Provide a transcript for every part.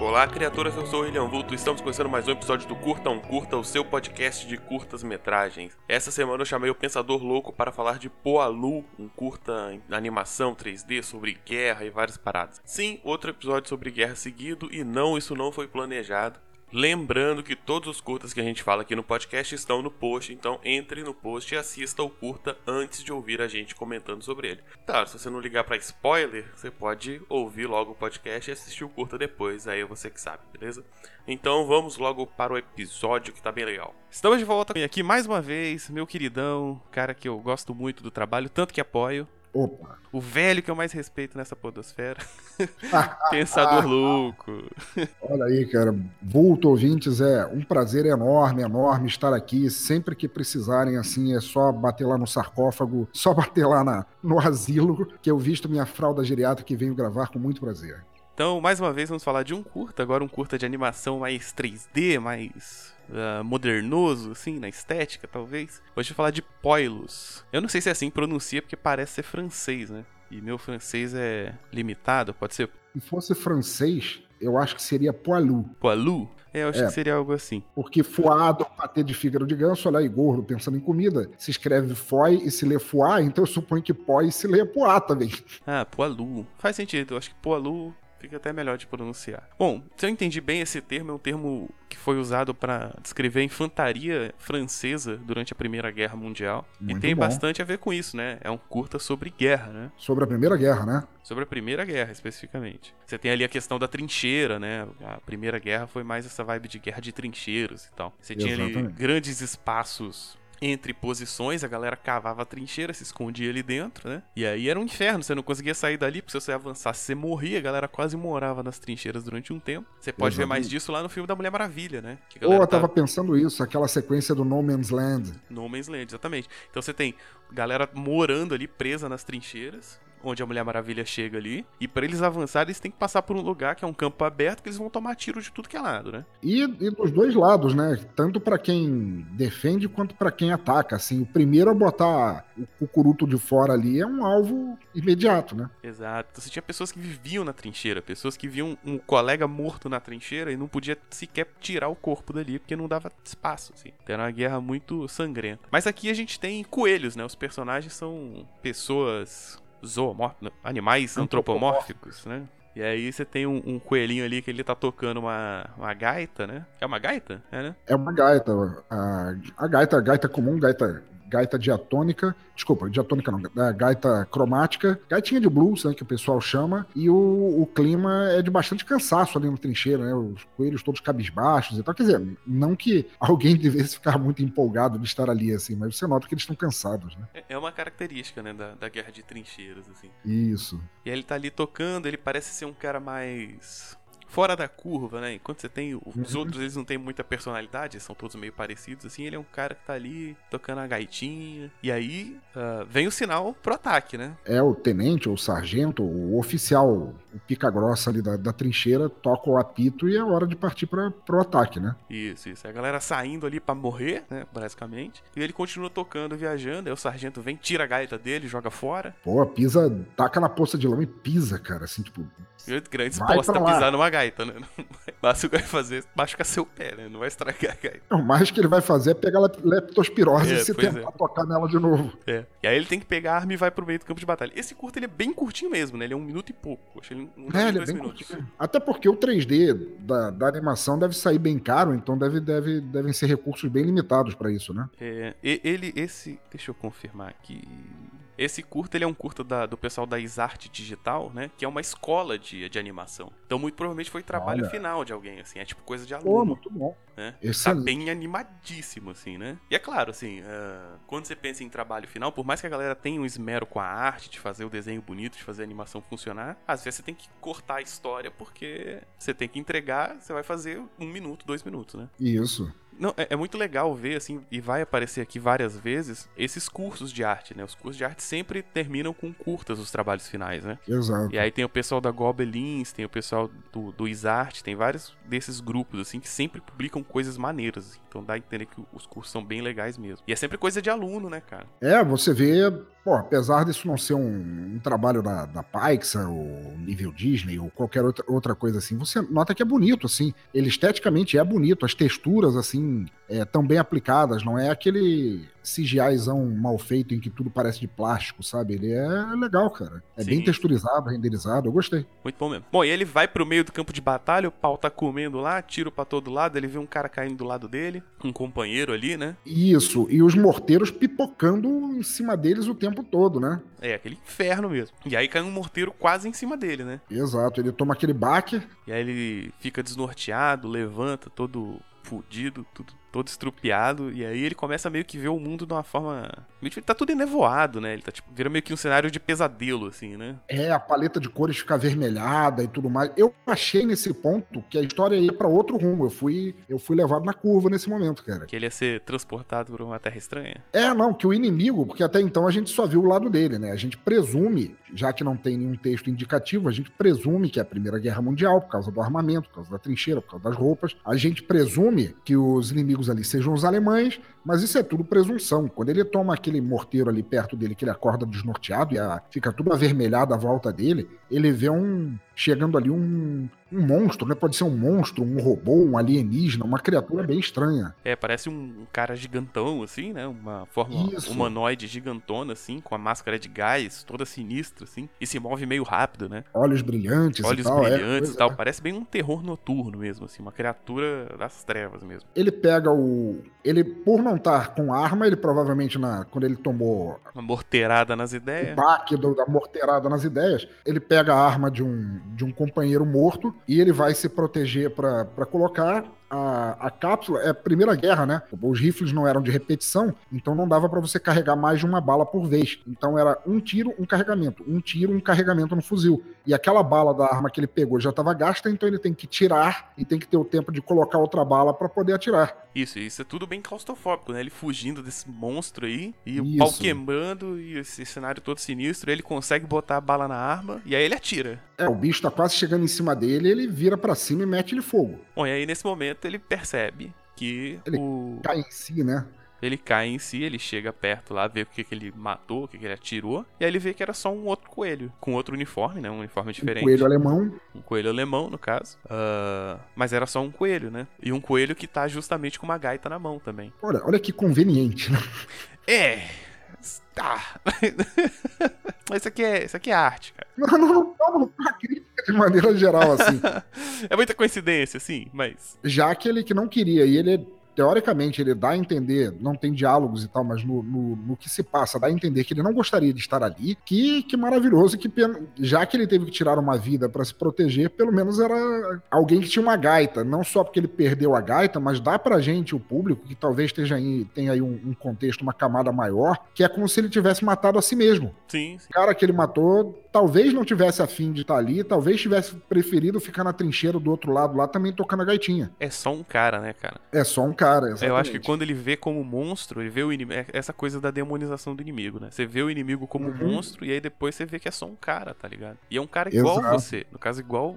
Olá, criaturas, eu sou o William Vulto. Estamos começando mais um episódio do Curta um Curta, o seu podcast de curtas-metragens. Essa semana eu chamei o Pensador Louco para falar de Poalu, um curta animação 3D sobre guerra e várias paradas. Sim, outro episódio sobre guerra seguido, e não, isso não foi planejado. Lembrando que todos os curtas que a gente fala aqui no podcast estão no post, então entre no post e assista o curta antes de ouvir a gente comentando sobre ele. Tá, se você não ligar para spoiler, você pode ouvir logo o podcast e assistir o curta depois, aí é você que sabe, beleza? Então vamos logo para o episódio que tá bem legal. Estamos de volta aqui mais uma vez, meu queridão, cara que eu gosto muito do trabalho, tanto que apoio. Opa. O velho que eu mais respeito nessa podosfera. Pensador louco. Olha aí, cara. Vulto ouvintes, é um prazer enorme, enorme estar aqui. Sempre que precisarem, assim, é só bater lá no sarcófago, só bater lá na, no asilo, que eu visto minha fralda geriátrica que venho gravar com muito prazer. Então, mais uma vez, vamos falar de um curta, agora um curta de animação mais 3D, mais uh, modernoso, assim, na estética, talvez. Hoje eu vou falar de Poilus. Eu não sei se é assim que pronuncia, porque parece ser francês, né? E meu francês é limitado, pode ser. Se fosse francês, eu acho que seria Poilu. Poilu? É, eu acho é, que seria algo assim. Porque foado, patê de fígado de ganso, olha aí, gordo, pensando em comida, se escreve foi e se lê foie, então eu suponho que poi se lê poá também. Ah, poalu. Faz sentido, eu acho que poalu Fica até melhor de pronunciar. Bom, se eu entendi bem, esse termo é um termo que foi usado para descrever a infantaria francesa durante a Primeira Guerra Mundial. Muito e tem bom. bastante a ver com isso, né? É um curta sobre guerra, né? Sobre a Primeira Guerra, né? Sobre a Primeira Guerra, especificamente. Você tem ali a questão da trincheira, né? A Primeira Guerra foi mais essa vibe de guerra de trincheiras e tal. Você Exatamente. tinha ali grandes espaços entre posições, a galera cavava a trincheira, se escondia ali dentro, né? E aí era um inferno, você não conseguia sair dali, porque se você avançasse, você morria, a galera quase morava nas trincheiras durante um tempo. Você pode ver mais disso lá no filme da Mulher Maravilha, né? Que oh, eu tava tá... pensando isso, aquela sequência do No Man's Land. No Man's Land, exatamente. Então você tem galera morando ali, presa nas trincheiras, onde a Mulher Maravilha chega ali. E para eles avançarem, eles têm que passar por um lugar que é um campo aberto, que eles vão tomar tiro de tudo que é lado, né? E, e dos dois lados, né? Tanto para quem defende quanto para quem ataca. Assim, o primeiro a botar o cucuruto de fora ali é um alvo imediato, né? Exato. Você tinha pessoas que viviam na trincheira, pessoas que viam um colega morto na trincheira e não podia sequer tirar o corpo dali porque não dava espaço, assim. Era uma guerra muito sangrenta. Mas aqui a gente tem coelhos, né? Os personagens são pessoas zoomórficos, animais antropomórficos, né? E aí você tem um, um, coelhinho ali que ele tá tocando uma, uma gaita, né? É uma gaita? É, né? É uma gaita. A, a gaita, a gaita comum, gaita gaita diatônica, desculpa, diatônica não, da gaita cromática, gaitinha de blues, né, que o pessoal chama, e o, o clima é de bastante cansaço ali na trincheira, né, os coelhos todos cabisbaixos e tal, quer dizer, não que alguém devesse ficar muito empolgado de estar ali, assim, mas você nota que eles estão cansados, né. É, é uma característica, né, da, da guerra de trincheiras, assim. Isso. E ele tá ali tocando, ele parece ser um cara mais fora da curva, né? Enquanto você tem. Os uhum. outros, eles não têm muita personalidade, são todos meio parecidos, assim. Ele é um cara que tá ali tocando a gaitinha. E aí uh, vem o sinal pro ataque, né? É o tenente, ou o sargento, o oficial, o pica-grossa ali da, da, trincheira, toca o apito e é hora de partir pra, pro ataque, né? Isso, isso. A galera saindo ali para morrer, né? Basicamente. E ele continua tocando, viajando. Aí o sargento vem, tira a gaita dele, joga fora. Pô, pisa, taca na poça de lama e pisa, cara. Assim, tipo. Grande disposta a pisar numa gaita, né? Mas o que vai fazer machucar seu pé, né? Não vai estragar a gaita. O mais que ele vai fazer é pegar a leptospirose é, e se tentar é. tocar nela de novo. É. E aí ele tem que pegar a arma e vai pro meio do campo de batalha. Esse curto ele é bem curtinho mesmo, né? Ele é um minuto e pouco. Acho ele um é, ele é bem minutos. curtinho. Até porque o 3D da, da animação deve sair bem caro, então deve, deve, devem ser recursos bem limitados para isso, né? É. Ele, esse. Deixa eu confirmar aqui. Esse curta ele é um curta da, do pessoal da Isarte Digital, né? Que é uma escola de, de animação. Então, muito provavelmente foi trabalho Olha. final de alguém, assim. É tipo coisa de aluno. Pô, muito bom. Né? Tá bem animadíssimo, assim, né? E é claro, assim, uh, quando você pensa em trabalho final, por mais que a galera tenha um esmero com a arte, de fazer o desenho bonito, de fazer a animação funcionar, às vezes você tem que cortar a história porque você tem que entregar, você vai fazer um minuto, dois minutos, né? Isso. Não, é, é, muito legal ver, assim, e vai aparecer aqui várias vezes, esses cursos de arte, né? Os cursos de arte sempre terminam com curtas os trabalhos finais, né? Exato. E aí tem o pessoal da Gobelins, tem o pessoal do, do Isart, tem vários desses grupos, assim, que sempre publicam coisas maneiras. Então dá a entender que os cursos são bem legais mesmo. E é sempre coisa de aluno, né, cara? É, você vê, pô, apesar disso não ser um, um trabalho da, da Pixar ou nível Disney ou qualquer outra, outra coisa assim, você nota que é bonito, assim. Ele esteticamente é bonito, as texturas, assim, é, tão bem aplicadas, não é aquele CGIzão mal feito em que tudo parece de plástico, sabe? Ele é legal, cara. É Sim. bem texturizado, renderizado, eu gostei. Muito bom mesmo. Bom, e ele vai pro meio do campo de batalha, o pau tá comendo lá, tiro para todo lado, ele vê um cara caindo do lado dele, um companheiro ali, né? Isso, e os morteiros pipocando em cima deles o tempo todo, né? É, aquele inferno mesmo. E aí cai um morteiro quase em cima dele, né? Exato, ele toma aquele baque. E aí ele fica desnorteado, levanta todo fudido, tudo todo estrupiado, e aí ele começa meio que ver o mundo de uma forma. Meio que tá tudo enevoado, né? Ele tá tipo, vira meio que um cenário de pesadelo, assim, né? É, a paleta de cores fica avermelhada e tudo mais. Eu achei nesse ponto que a história ia para outro rumo. Eu fui, eu fui levado na curva nesse momento, cara. Que ele ia ser transportado por uma terra estranha? É, não, que o inimigo, porque até então a gente só viu o lado dele, né? A gente presume, já que não tem nenhum texto indicativo, a gente presume que é a Primeira Guerra Mundial, por causa do armamento, por causa da trincheira, por causa das roupas. A gente presume que os inimigos ali sejam os alemães, mas isso é tudo presunção. Quando ele toma aquele morteiro ali perto dele, que ele acorda desnorteado e a, fica tudo avermelhado à volta dele, ele vê um chegando ali um, um monstro, né? Pode ser um monstro, um robô, um alienígena, uma criatura bem estranha. É, parece um cara gigantão, assim, né? Uma forma Isso. humanoide gigantona, assim, com a máscara de gás, toda sinistra, assim, e se move meio rápido, né? Olhos brilhantes Olhos e tal. É, brilhantes é, e tal. É. Parece bem um terror noturno mesmo, assim, uma criatura das trevas mesmo. Ele pega o. Ele, por não estar com arma, ele provavelmente, na, quando ele tomou. Uma morteirada nas ideias. O baque do, da morteirada nas ideias, ele pega a arma de um de um companheiro morto e ele vai se proteger para colocar a, a cápsula é a Primeira Guerra, né? Os rifles não eram de repetição, então não dava para você carregar mais de uma bala por vez. Então era um tiro, um carregamento, um tiro, um carregamento no fuzil. E aquela bala da arma que ele pegou já estava gasta, então ele tem que tirar e tem que ter o tempo de colocar outra bala para poder atirar. Isso, isso é tudo bem claustrofóbico, né? Ele fugindo desse monstro aí, e isso. o pau queimando, e esse cenário todo sinistro, ele consegue botar a bala na arma, e aí ele atira. É, o bicho tá quase chegando em cima dele, ele vira para cima e mete ele fogo. Bom, e aí nesse momento ele percebe que ele o... cai em si, né? Ele cai em si, ele chega perto lá, vê o que, que ele matou, o que, que ele atirou, e aí ele vê que era só um outro coelho, com outro uniforme, né? Um uniforme diferente. Um coelho alemão. Um coelho alemão, no caso. Uh, mas era só um coelho, né? E um coelho que tá justamente com uma gaita na mão também. Olha, olha que conveniente, né? É. Tá. Mas isso aqui é, isso aqui é arte, cara. Não, não, não, não, não crítica de maneira geral, assim. é muita coincidência, assim, mas. Já que ele que não queria, e ele teoricamente ele dá a entender, não tem diálogos e tal, mas no, no, no, que se passa, dá a entender que ele não gostaria de estar ali, que, que maravilhoso que já que ele teve que tirar uma vida para se proteger, pelo menos era alguém que tinha uma gaita, não só porque ele perdeu a gaita, mas dá pra gente, o público, que talvez esteja aí, tenha aí um, um contexto, uma camada maior, que é como se ele tivesse matado a si mesmo. Sim, sim. O cara que ele matou talvez não tivesse afim de estar ali, talvez tivesse preferido ficar na trincheira do outro lado lá também tocando a gaitinha. É só um cara, né, cara? É só um cara, exatamente. Eu acho que quando ele vê como monstro, ele vê o inimigo, é essa coisa da demonização do inimigo, né? Você vê o inimigo como uhum. monstro e aí depois você vê que é só um cara, tá ligado? E é um cara igual Exato. você, no caso igual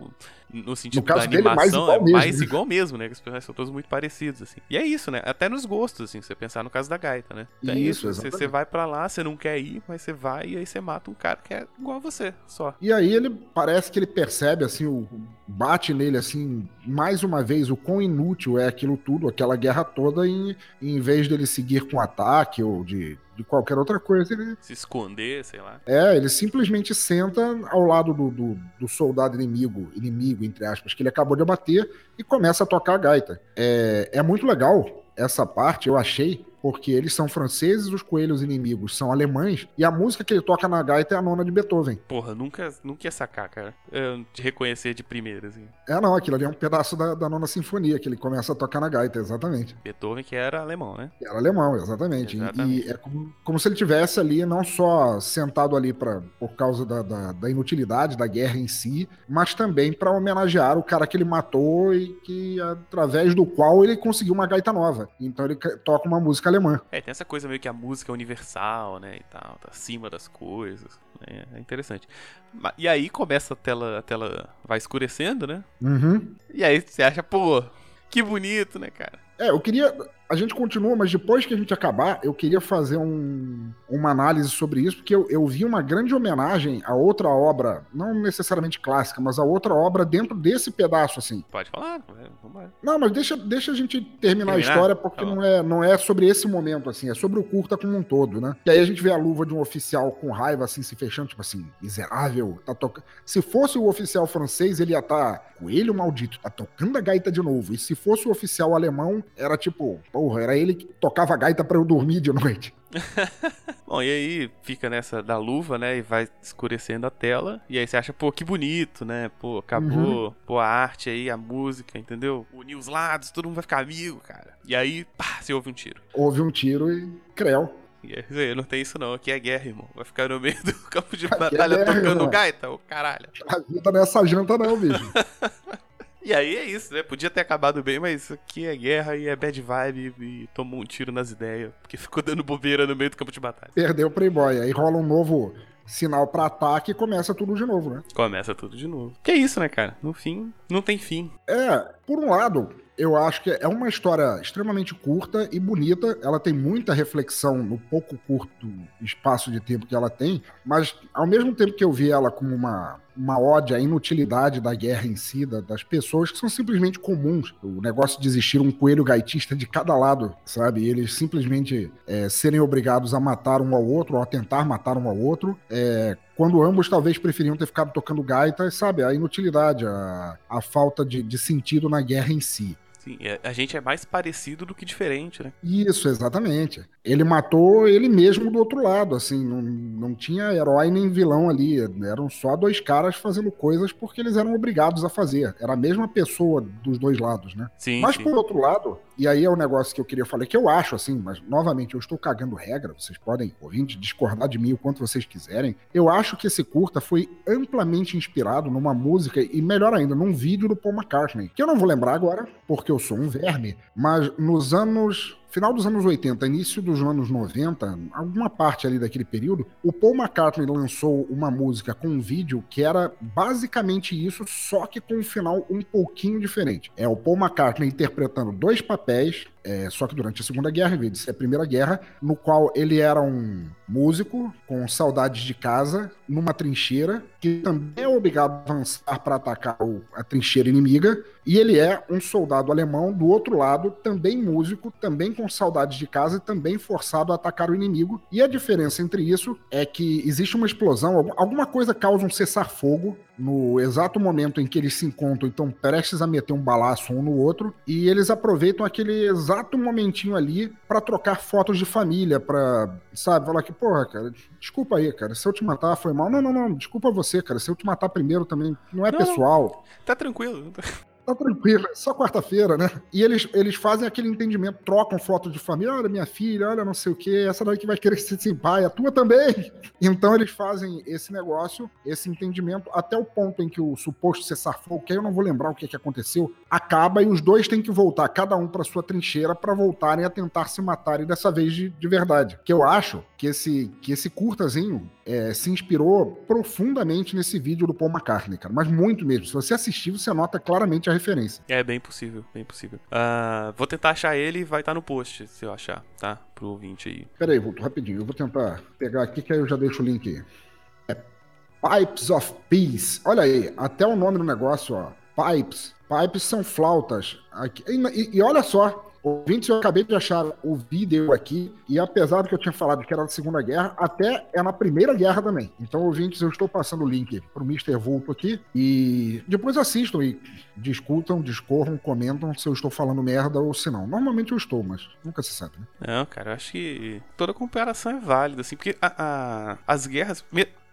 no sentido no da animação, dele, mais é mais igual mesmo, né? Que os personagens são todos muito parecidos, assim. E é isso, né? Até nos gostos, assim, você pensar no caso da gaita, né? É isso, isso. Você, você vai para lá, você não quer ir, mas você vai e aí você mata um cara que é igual a você, só. E aí ele parece que ele percebe, assim, o, bate nele, assim, mais uma vez, o quão inútil é aquilo tudo, aquela guerra toda, e, em vez dele seguir com ataque ou de de qualquer outra coisa, ele. Se esconder, sei lá. É, ele simplesmente senta ao lado do, do, do, soldado inimigo, inimigo, entre aspas, que ele acabou de abater e começa a tocar a gaita. É, é muito legal essa parte, eu achei, porque eles são franceses, os coelhos inimigos são alemães, e a música que ele toca na gaita é a nona de Beethoven. Porra, nunca, nunca ia sacar, cara. Eu te reconhecer de primeira, assim. É, não, aquilo ali é um pedaço da, da nona sinfonia que ele começa a tocar na gaita, exatamente. Beethoven que era alemão, né? Era alemão, exatamente. Exatamente. E é como, como se ele tivesse ali, não só sentado ali pra, por causa da, da, da inutilidade da guerra em si, mas também para homenagear o cara que ele matou e que através do qual ele conseguiu uma gaita nova. Então ele ca- toca uma música alemã. É, tem essa coisa meio que a música é universal, né, e tal, tá acima das coisas. né, É interessante. E aí começa a tela, a tela vai escurecendo, né? Uhum. E aí você acha, pô, que bonito, né, cara? É, eu queria. A gente continua, mas depois que a gente acabar, eu queria fazer um- uma análise sobre isso, porque eu, eu vi uma grande homenagem a outra obra, não necessariamente clássica, mas a outra obra dentro desse pedaço, assim. Pode falar, é, vambora. Não, mas deixa, deixa a gente terminar, a Terminar? história, porque Tá não, é, não é sobre esse momento, assim, é sobre o curta como um todo, né? E aí a gente vê a luva de um oficial com raiva, assim, se fechando, tipo assim, miserável, tá tocando. Se fosse o oficial francês, ele ia estar, coelho maldito, tá tocando a gaita de novo. E se fosse o oficial alemão, era tipo, porra, era ele que tocava a gaita pra eu dormir de noite. Bom, e aí fica nessa da luva, né? E vai escurecendo a tela. E aí você acha, pô, que bonito, né? Pô, acabou. Pô, a arte aí, a música, entendeu? Unir os lados, todo mundo vai ficar amigo, cara. E aí, pá, você ouve um tiro. Houve um tiro e creu. E aí, não tem isso não, aqui é guerra, irmão. Vai ficar no meio do campo de Aqui é batalha guerra, tocando irmão. gaita, ô caralho. A vida nessa janta não, bicho. E aí é isso, né? Podia ter acabado bem, mas isso aqui é guerra e é bad vibe e tomou um tiro nas ideias, porque ficou dando bobeira no meio do campo de batalha. Perdeu o Playboy. Aí rola um novo sinal pra ataque e começa tudo de novo, né? Começa tudo de novo. Que é isso, né, cara? No fim, não tem fim. É, por um lado, eu acho que é uma história extremamente curta e bonita. Ela tem muita reflexão no pouco curto espaço de tempo que ela tem, mas ao mesmo tempo que eu vi ela como uma, uma ode à inutilidade da guerra em si, da- das pessoas que são simplesmente comuns. O negócio de existir um coelho gaitista de cada lado, sabe? Eles simplesmente é, serem obrigados a matar um ao outro, ou a tentar matar um ao outro, é, quando ambos talvez preferiam ter ficado tocando gaita, sabe? A inutilidade, a, a falta de, de sentido na guerra em si. Sim, é- a gente é mais parecido do que diferente, né? Isso, exatamente. Ele matou ele mesmo do outro lado, assim, não, não tinha herói nem vilão ali, eram só dois caras fazendo coisas porque eles eram obrigados a fazer. Era a mesma pessoa dos dois lados, né? Sim, Mas sim. por outro lado, e aí é o negócio que eu queria falar, que eu acho assim, mas novamente eu estou cagando regra, vocês podem ouvinte discordar de mim o quanto vocês quiserem. Eu acho que esse curta foi amplamente inspirado numa música e melhor ainda, num vídeo do Paul McCartney, que eu não vou lembrar agora, porque eu sou um verme, mas nos anos final dos anos 80, início dos anos 90, alguma parte ali daquele período, o Paul McCartney lançou uma música com um vídeo que era basicamente isso, só que com um final um pouquinho diferente. É o Paul McCartney interpretando dois papéis, é, só que durante a Segunda Guerra, em vez de ser a Primeira Guerra, no qual ele era um músico com saudades de casa, numa trincheira, que também é obrigado a avançar para atacar a trincheira inimiga, e ele é um soldado alemão do outro lado, também músico, também com saudades de casa e também forçado a atacar o inimigo. E a diferença entre isso é que existe uma explosão, algum- alguma coisa causa um cessar-fogo no exato momento em que eles se encontram, então prestes a meter um balaço um no outro, e eles aproveitam aquele exato momentinho ali pra trocar fotos de família, pra, sabe, falar que, porra, cara, desculpa aí, cara, se eu te matar foi mal. Não, não, não, desculpa você, cara, se eu te matar primeiro também não é Não. pessoal. Tá tranquilo. Tá tranquilo, é só quarta-feira, né? E eles, eles fazem aquele entendimento, trocam foto de família, olha minha filha, olha não sei o que, essa daí que vai querer ser sem pai, a tua também. Então eles fazem esse negócio, esse entendimento, até o ponto em que o suposto cessar-fogo, que aí eu não vou lembrar o que, que aconteceu, acaba e os dois têm que voltar, cada um para sua trincheira, para voltarem a tentar se matarem dessa vez de, de verdade. Que eu acho que esse, que esse curtazinho é, se inspirou profundamente nesse vídeo do Paul McCartney, cara, mas muito mesmo. Se você assistir, você nota claramente a referência. É bem possível, bem possível. Ah, vou tentar achar ele e vai estar no post, se eu achar, tá? Pro ouvinte aí. Pera aí, Vulto, rapidinho. Eu vou tentar pegar aqui, que aí eu já deixo o link aí. É Pipes of Peace. Olha aí, até o nome do negócio, ó. Pipes. Pipes são flautas. Aqui- E, e- e olha só, Ouvintes, eu acabei de achar o vídeo aqui, e apesar do que eu tinha falado que era da Segunda Guerra, até é na Primeira Guerra também. Então, ouvintes, eu estou passando o link pro Mr. Vulto aqui, e depois assistam e discutam, discorram, comentam se eu estou falando merda ou se não. Normalmente eu estou, mas nunca se sabe, né? Não, cara, eu acho que toda comparação é válida, assim, porque a, a, as guerras.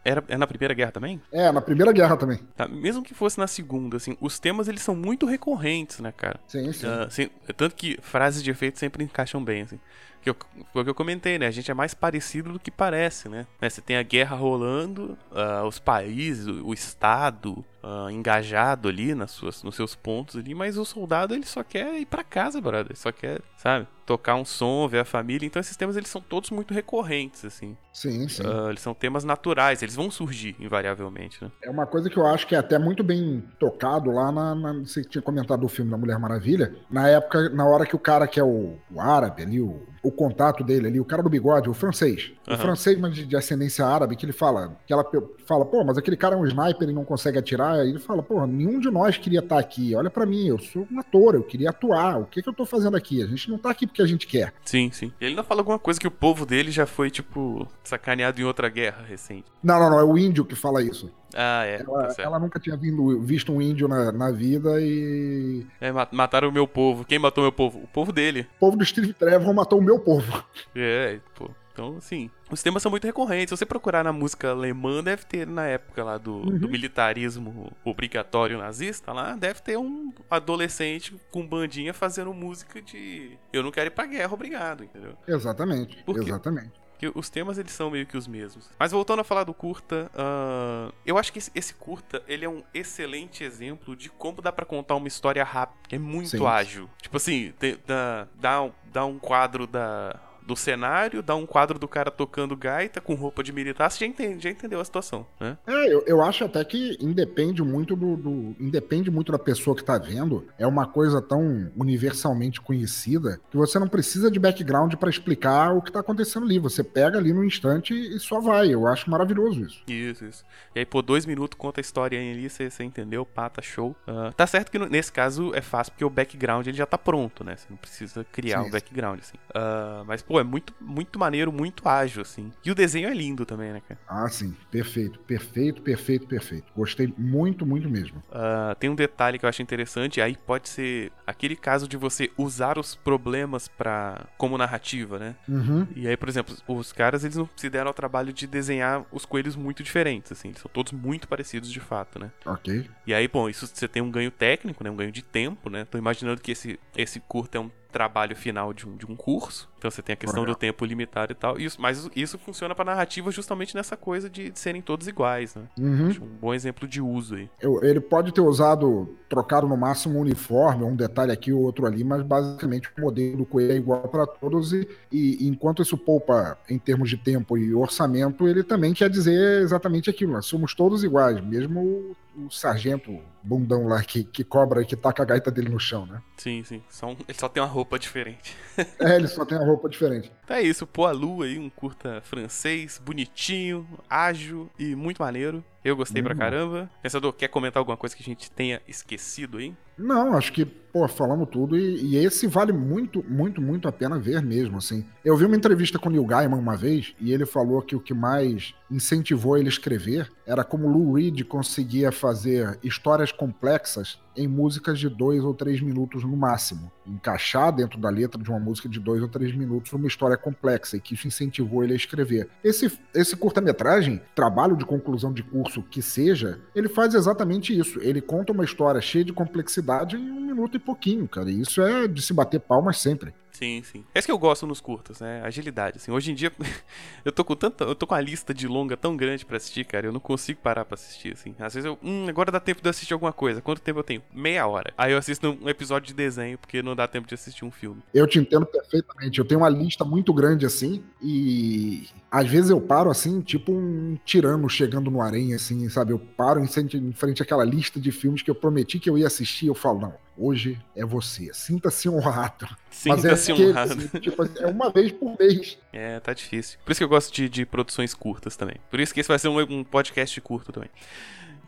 Era, é na Primeira Guerra também? É, na Primeira Guerra também. Tá, mesmo que fosse na Segunda, assim, os temas eles são muito recorrentes, né, cara? Sim, sim. Uh, assim tanto que frases de efeito sempre encaixam bem, assim. Que eu, foi o que eu comentei, né? A gente é mais parecido do que parece, né? né você tem a guerra rolando, uh, os países, o, o Estado, uh, engajado ali nas suas, nos seus pontos ali, mas o soldado ele só quer ir para casa, brother. Ele só quer, sabe, tocar um som, ver a família. Então esses temas eles são todos muito recorrentes, assim. Sim, sim. Uh, eles são temas naturais, eles vão surgir invariavelmente, né? É uma coisa que eu acho que é até muito bem tocado lá na. na você tinha comentado do filme da Mulher Maravilha. Na época, na hora que o cara que é o, o árabe ali, o, o contato dele ali, o cara do bigode, o francês. Uhum. O francês, mas de, de ascendência árabe, que ele fala, que ela fala, pô, mas aquele cara é um sniper e não consegue atirar. Aí ele fala, pô, nenhum de nós queria estar aqui. Olha para mim, eu sou um ator, eu queria atuar. O que, que eu tô fazendo aqui? A gente não tá aqui porque a gente quer. Sim, sim. E ele ainda fala alguma coisa que o povo dele já foi, tipo, sacaneado em outra guerra recente. Não, não, não, é o índio que fala isso. Ah, é. Ela, tá ela nunca tinha vindo, visto um índio na, na vida e. É, mataram o meu povo. Quem matou meu povo? O povo dele. O povo do Steve Trevor matou o meu povo. É, pô. Então, assim, os temas são muito recorrentes. Se você procurar na música alemã, deve ter na época lá do, uhum. do militarismo obrigatório nazista, lá deve ter um adolescente com bandinha fazendo música de eu não quero ir pra guerra, obrigado, entendeu? Exatamente, exatamente. Porque os temas eles são meio que os mesmos. Mas voltando a falar do curta, uh, eu acho que esse, esse, curta ele é um excelente exemplo de como dá para contar uma história rápida. É muito Sim. ágil. Tipo assim, dá, dá, dá um quadro da do cenário, dá um quadro do cara tocando gaita com roupa de militar, você já, entende, já entendeu a situação, né? É, eu, eu acho até que independe muito do, do, Independe muito da pessoa que tá vendo. É uma coisa tão universalmente conhecida que você não precisa de background para explicar o que tá acontecendo ali. Você pega ali no instante e só vai. Eu acho maravilhoso isso. Isso, isso. E aí, por dois minutos, conta a história ali, você, você entendeu, pata, show. Uh, tá certo que nesse caso é fácil porque o background ele já tá pronto, né? Você não precisa criar Sim. um background, assim. Uh, mas, pô, pô, é muito, muito maneiro, muito ágil, assim. E o desenho é lindo também, né, cara? Ah, sim. Perfeito, perfeito, perfeito, perfeito. Gostei muito, muito mesmo. Uh, tem um detalhe que eu acho interessante, aí pode ser aquele caso de você usar os problemas para como narrativa, né? Uhum. E aí, por exemplo, os caras, eles não se deram ao trabalho de desenhar os coelhos muito diferentes, assim. Eles são todos muito parecidos de fato, né? Ok. E aí, bom, isso você tem um ganho técnico, né? Um ganho de tempo, né? Tô imaginando que esse, esse curto é um trabalho final de um, de um curso. Então você tem a questão do tempo limitado e tal. Isso, mas isso funciona para narrativa justamente nessa coisa de, de serem todos iguais, né? Uhum. Um bom exemplo de uso aí. Eu, ele pode ter usado, trocado no máximo um uniforme, um detalhe aqui ou outro ali, mas basicamente o modelo do coelho é igual para todos e, e, enquanto isso poupa em termos de tempo e orçamento, ele também quer dizer exatamente aquilo. Nós somos todos iguais, mesmo o sargento bundão lá que, que cobra e que taca a gaita dele no chão, né? Sim, sim. Só um, ele só tem uma roupa diferente. é, ele só tem uma roupa diferente. Então é isso, Pô a Lua aí, um curta francês, bonitinho, ágil e muito maneiro. Eu gostei hum. pra caramba. Pensador, quer comentar alguma coisa que a gente tenha esquecido aí? Não, acho que, pô, falamos tudo e, e, esse vale muito, muito, muito a pena ver mesmo, assim. Eu vi uma entrevista com o Neil Gaiman uma vez e ele falou que o que mais incentivou ele a escrever era como Lou Reed conseguia fazer histórias complexas em músicas de dois ou três minutos no máximo. Encaixar dentro da letra de uma música de dois ou três minutos uma história complexa e que isso incentivou ele a escrever. Esse, esse curta-metragem, trabalho de conclusão de curso que seja, ele faz exatamente isso. Ele conta uma história cheia de complexidade em um minuto e pouquinho, cara. E isso é de se bater palmas sempre. Sim, sim. É isso que eu gosto nos curtas, né? Agilidade, assim. Hoje em dia, eu tô com tanta. Eu tô com a lista de longa tão grande para assistir, cara. Eu não consigo parar pra assistir, assim. Às vezes eu. Hum, agora dá tempo de assistir alguma coisa. Quanto tempo eu tenho? Meia hora. Aí eu assisto um episódio de desenho, porque não dá tempo de assistir um filme. Eu te entendo perfeitamente. Eu tenho uma lista muito grande, assim, e às vezes eu paro assim, tipo um tirano chegando no arém, assim, sabe? Eu paro em frente, em frente àquela lista de filmes que eu prometi que eu ia assistir. Eu falo, não, hoje é você. Sinta-se honrado. Sinta-se é honrado. Assim, tipo, é uma vez por mês. É, tá difícil. Por isso que eu gosto de, de produções curtas também. Por isso que esse vai ser um, um podcast curto também.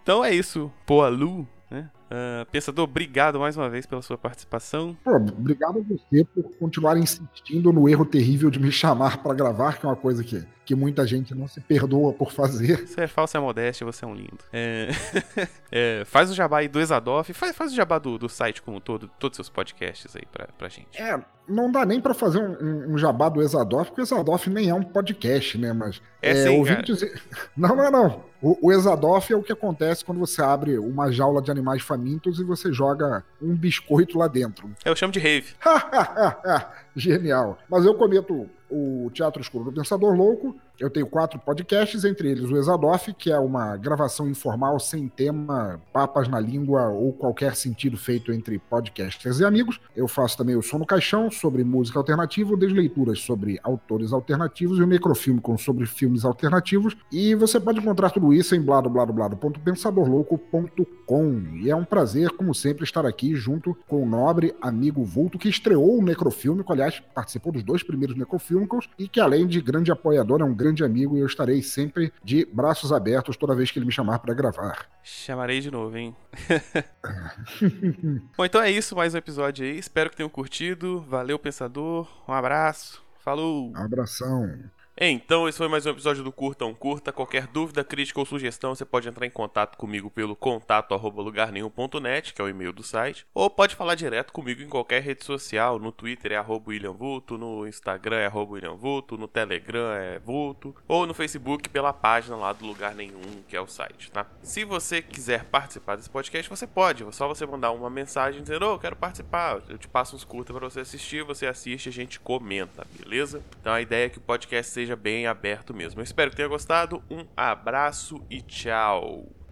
Então é isso. Poa Lu, né? Uh, pensador, obrigado mais uma vez pela sua participação. Pô, obrigado a você por continuar insistindo no erro terrível de me chamar para gravar, que é uma coisa que que muita gente não se perdoa por fazer. Você é falsa modéstia, você é um lindo. É... é, faz o jabá aí do Exadoff, faz, faz o jabá do, do site como todo, todos os seus podcasts aí pra, pra gente. É, não dá nem para fazer um, um, um, jabá do Exadoff, porque o Exadoff nem é um podcast, né? Mas é, é sim, dizer. Não, não é não. O, o Exadoff é o que acontece quando você abre uma jaula de animais famintos e você joga um biscoito lá dentro. Eu chamo de rave. Genial. Mas eu cometo o Teatro Escuro do Pensador Louco. Eu tenho quatro podcasts, entre eles o Exadoff, que é uma gravação informal sem tema, papas na língua ou qualquer sentido feito entre podcasters e amigos. Eu faço também o Som no Caixão, sobre música alternativa, Desleituras sobre autores alternativos e o Microfilme com sobre filmes alternativos. E você pode encontrar tudo isso em bladobladoblado.pensadorlouco.com. E é um prazer, como sempre, estar aqui junto com o nobre amigo Vulto, que estreou o Necrofilme, aliás participou dos dois primeiros Necrofilmes e que além de grande apoiador, é um grande amigo e eu estarei sempre de braços abertos toda vez que ele me chamar para gravar. Chamarei de novo, hein? Bom, então é isso, mais um episódio aí. Espero que tenham curtido. Valeu, pensador. Um abraço. Falou. abração. Então, esse foi mais um episódio do Curta um Curta. Qualquer dúvida, crítica ou sugestão, você pode entrar em contato comigo pelo contato arroba lugarnenhum.net, que é o e-mail do site, ou pode falar direto comigo em qualquer rede social, no Twitter é arroba William Vulto, no Instagram é arroba William Vulto, no Telegram é Vulto, ou no Facebook pela página lá do Lugar Nenhum, que é o site, tá? Se você quiser participar desse podcast, você pode, é só você mandar uma mensagem dizendo, ô, oh, quero participar, eu te passo uns curta para você assistir, você assiste, a gente comenta, beleza? Então a ideia é que o podcast seja seja bem aberto mesmo. Eu espero que tenha gostado. Um abraço e tchau.